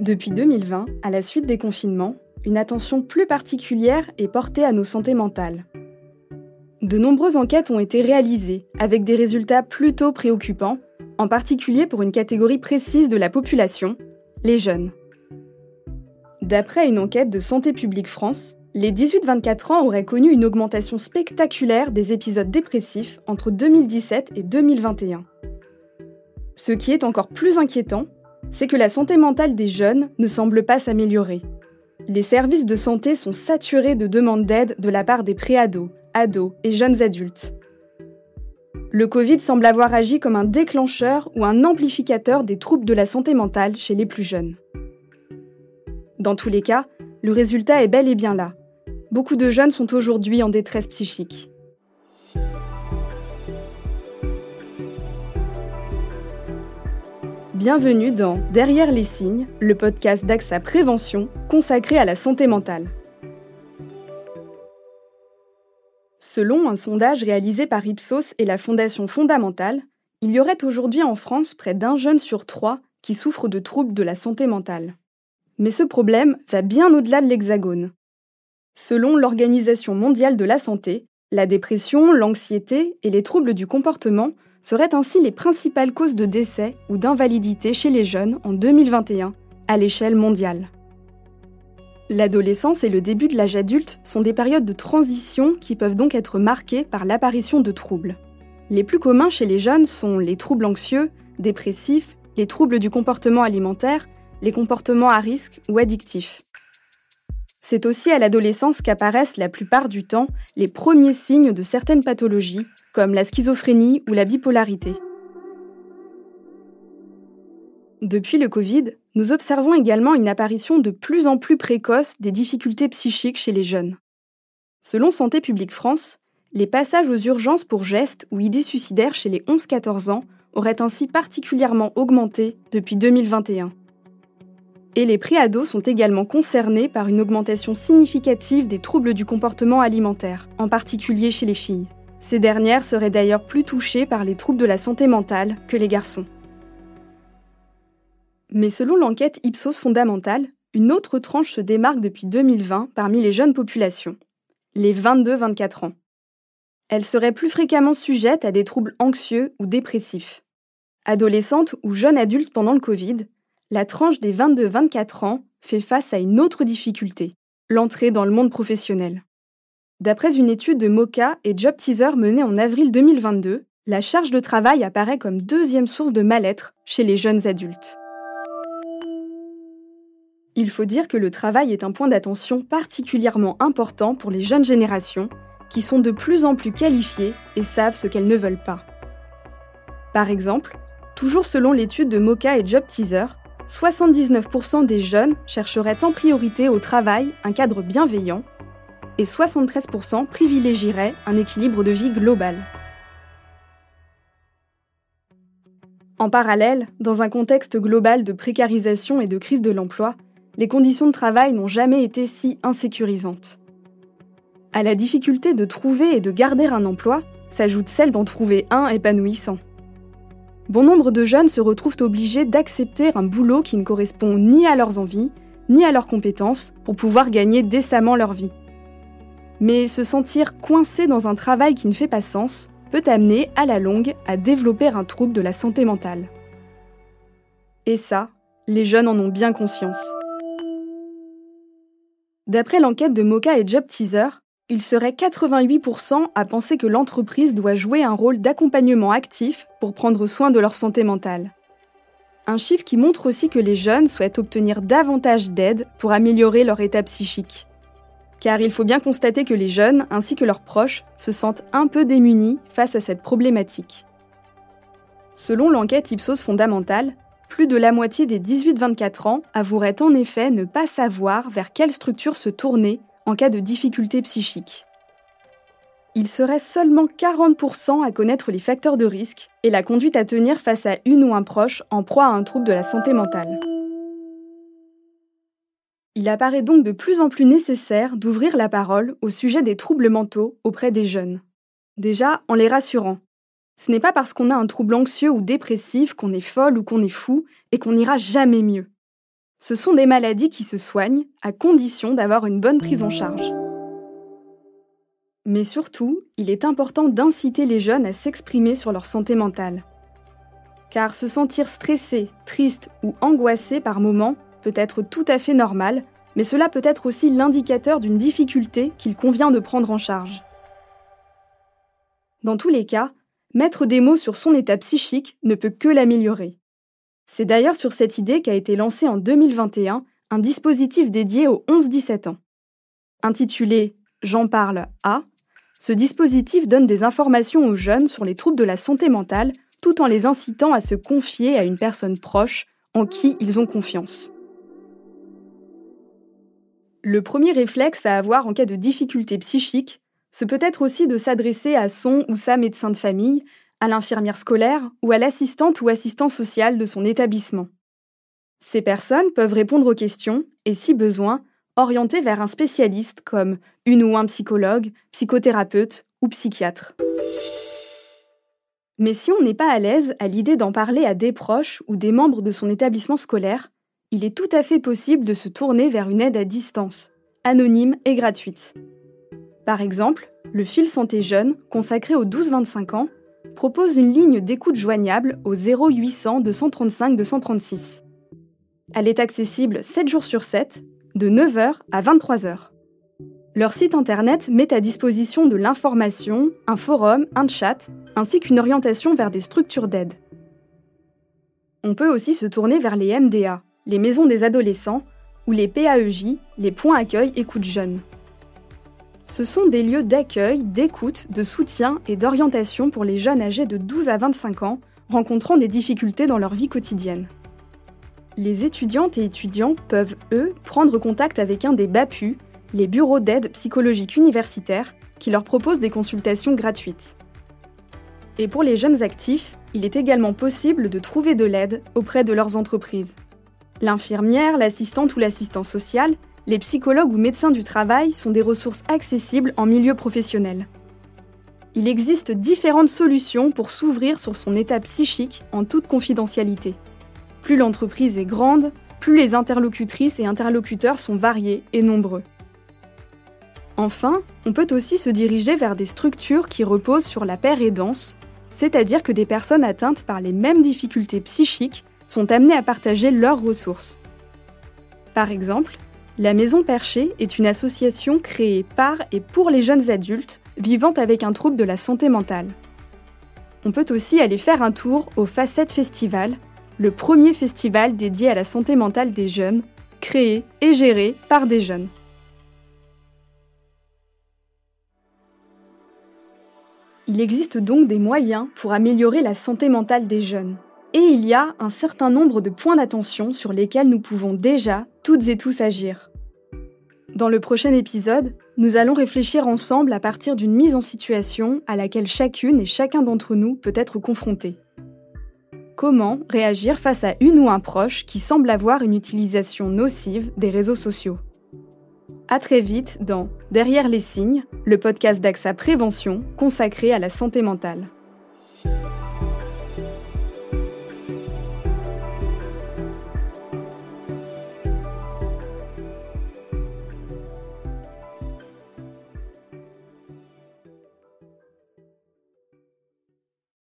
Depuis 2020, à la suite des confinements, une attention plus particulière est portée à nos santé mentales. De nombreuses enquêtes ont été réalisées, avec des résultats plutôt préoccupants, en particulier pour une catégorie précise de la population, les jeunes. D'après une enquête de Santé publique France, les 18-24 ans auraient connu une augmentation spectaculaire des épisodes dépressifs entre 2017 et 2021. Ce qui est encore plus inquiétant, c'est que la santé mentale des jeunes ne semble pas s'améliorer. Les services de santé sont saturés de demandes d'aide de la part des préados, ados et jeunes adultes. Le Covid semble avoir agi comme un déclencheur ou un amplificateur des troubles de la santé mentale chez les plus jeunes. Dans tous les cas, le résultat est bel et bien là. Beaucoup de jeunes sont aujourd'hui en détresse psychique. Bienvenue dans Derrière les signes, le podcast d'AXA Prévention consacré à la santé mentale. Selon un sondage réalisé par Ipsos et la Fondation Fondamentale, il y aurait aujourd'hui en France près d'un jeune sur trois qui souffre de troubles de la santé mentale. Mais ce problème va bien au-delà de l'Hexagone. Selon l'Organisation mondiale de la santé, la dépression, l'anxiété et les troubles du comportement seraient ainsi les principales causes de décès ou d'invalidité chez les jeunes en 2021 à l'échelle mondiale. L'adolescence et le début de l'âge adulte sont des périodes de transition qui peuvent donc être marquées par l'apparition de troubles. Les plus communs chez les jeunes sont les troubles anxieux, dépressifs, les troubles du comportement alimentaire, les comportements à risque ou addictifs. C'est aussi à l'adolescence qu'apparaissent la plupart du temps les premiers signes de certaines pathologies, comme la schizophrénie ou la bipolarité. Depuis le Covid, nous observons également une apparition de plus en plus précoce des difficultés psychiques chez les jeunes. Selon Santé publique France, les passages aux urgences pour gestes ou idées suicidaires chez les 11-14 ans auraient ainsi particulièrement augmenté depuis 2021. Et les préados sont également concernés par une augmentation significative des troubles du comportement alimentaire, en particulier chez les filles. Ces dernières seraient d'ailleurs plus touchées par les troubles de la santé mentale que les garçons. Mais selon l'enquête Ipsos fondamentale, une autre tranche se démarque depuis 2020 parmi les jeunes populations, les 22-24 ans. Elle serait plus fréquemment sujette à des troubles anxieux ou dépressifs. Adolescente ou jeune adulte pendant le Covid, la tranche des 22-24 ans fait face à une autre difficulté, l'entrée dans le monde professionnel. D'après une étude de Mocha et Job Teaser menée en avril 2022, la charge de travail apparaît comme deuxième source de mal-être chez les jeunes adultes. Il faut dire que le travail est un point d'attention particulièrement important pour les jeunes générations, qui sont de plus en plus qualifiées et savent ce qu'elles ne veulent pas. Par exemple, toujours selon l'étude de Mocha et Job Teaser, 79% des jeunes chercheraient en priorité au travail un cadre bienveillant et 73% privilégieraient un équilibre de vie global. En parallèle, dans un contexte global de précarisation et de crise de l'emploi, les conditions de travail n'ont jamais été si insécurisantes. À la difficulté de trouver et de garder un emploi s'ajoute celle d'en trouver un épanouissant bon nombre de jeunes se retrouvent obligés d'accepter un boulot qui ne correspond ni à leurs envies, ni à leurs compétences pour pouvoir gagner décemment leur vie. Mais se sentir coincé dans un travail qui ne fait pas sens peut amener à la longue à développer un trouble de la santé mentale. Et ça, les jeunes en ont bien conscience. D'après l'enquête de Mocha et Job Teaser, il serait 88% à penser que l'entreprise doit jouer un rôle d'accompagnement actif pour prendre soin de leur santé mentale. Un chiffre qui montre aussi que les jeunes souhaitent obtenir davantage d'aide pour améliorer leur état psychique. Car il faut bien constater que les jeunes, ainsi que leurs proches, se sentent un peu démunis face à cette problématique. Selon l'enquête Ipsos fondamentale, plus de la moitié des 18-24 ans avoueraient en effet ne pas savoir vers quelle structure se tourner en cas de difficultés psychiques. Il serait seulement 40% à connaître les facteurs de risque et la conduite à tenir face à une ou un proche en proie à un trouble de la santé mentale. Il apparaît donc de plus en plus nécessaire d'ouvrir la parole au sujet des troubles mentaux auprès des jeunes. Déjà, en les rassurant. Ce n'est pas parce qu'on a un trouble anxieux ou dépressif qu'on est folle ou qu'on est fou et qu'on n'ira jamais mieux. Ce sont des maladies qui se soignent à condition d'avoir une bonne prise en charge. Mais surtout, il est important d'inciter les jeunes à s'exprimer sur leur santé mentale. Car se sentir stressé, triste ou angoissé par moments peut être tout à fait normal, mais cela peut être aussi l'indicateur d'une difficulté qu'il convient de prendre en charge. Dans tous les cas, mettre des mots sur son état psychique ne peut que l'améliorer. C'est d'ailleurs sur cette idée qu'a été lancé en 2021 un dispositif dédié aux 11-17 ans. Intitulé J'en parle à, ce dispositif donne des informations aux jeunes sur les troubles de la santé mentale tout en les incitant à se confier à une personne proche en qui ils ont confiance. Le premier réflexe à avoir en cas de difficulté psychique, ce peut être aussi de s'adresser à son ou sa médecin de famille, à l'infirmière scolaire ou à l'assistante ou assistant social de son établissement. Ces personnes peuvent répondre aux questions et, si besoin, orienter vers un spécialiste comme une ou un psychologue, psychothérapeute ou psychiatre. Mais si on n'est pas à l'aise à l'idée d'en parler à des proches ou des membres de son établissement scolaire, il est tout à fait possible de se tourner vers une aide à distance, anonyme et gratuite. Par exemple, le fil santé jeune, consacré aux 12-25 ans, propose une ligne d'écoute joignable au 0800 235 236. Elle est accessible 7 jours sur 7, de 9h à 23h. Leur site internet met à disposition de l'information, un forum, un chat, ainsi qu'une orientation vers des structures d'aide. On peut aussi se tourner vers les MDA, les maisons des adolescents, ou les PAEJ, les points accueil écoute jeunes. Ce sont des lieux d'accueil, d'écoute, de soutien et d'orientation pour les jeunes âgés de 12 à 25 ans rencontrant des difficultés dans leur vie quotidienne. Les étudiantes et étudiants peuvent, eux, prendre contact avec un des BAPU, les bureaux d'aide psychologique universitaires, qui leur proposent des consultations gratuites. Et pour les jeunes actifs, il est également possible de trouver de l'aide auprès de leurs entreprises. L'infirmière, l'assistante ou l'assistant social, les psychologues ou médecins du travail sont des ressources accessibles en milieu professionnel. Il existe différentes solutions pour s'ouvrir sur son état psychique en toute confidentialité. Plus l'entreprise est grande, plus les interlocutrices et interlocuteurs sont variés et nombreux. Enfin, on peut aussi se diriger vers des structures qui reposent sur la paire aidance, c'est-à-dire que des personnes atteintes par les mêmes difficultés psychiques sont amenées à partager leurs ressources. Par exemple, la Maison Perchée est une association créée par et pour les jeunes adultes vivant avec un trouble de la santé mentale. On peut aussi aller faire un tour au Facette Festival, le premier festival dédié à la santé mentale des jeunes, créé et géré par des jeunes. Il existe donc des moyens pour améliorer la santé mentale des jeunes. Et il y a un certain nombre de points d'attention sur lesquels nous pouvons déjà, toutes et tous, agir. Dans le prochain épisode, nous allons réfléchir ensemble à partir d'une mise en situation à laquelle chacune et chacun d'entre nous peut être confronté. Comment réagir face à une ou un proche qui semble avoir une utilisation nocive des réseaux sociaux? À très vite dans Derrière les signes, le podcast d'AXA Prévention consacré à la santé mentale.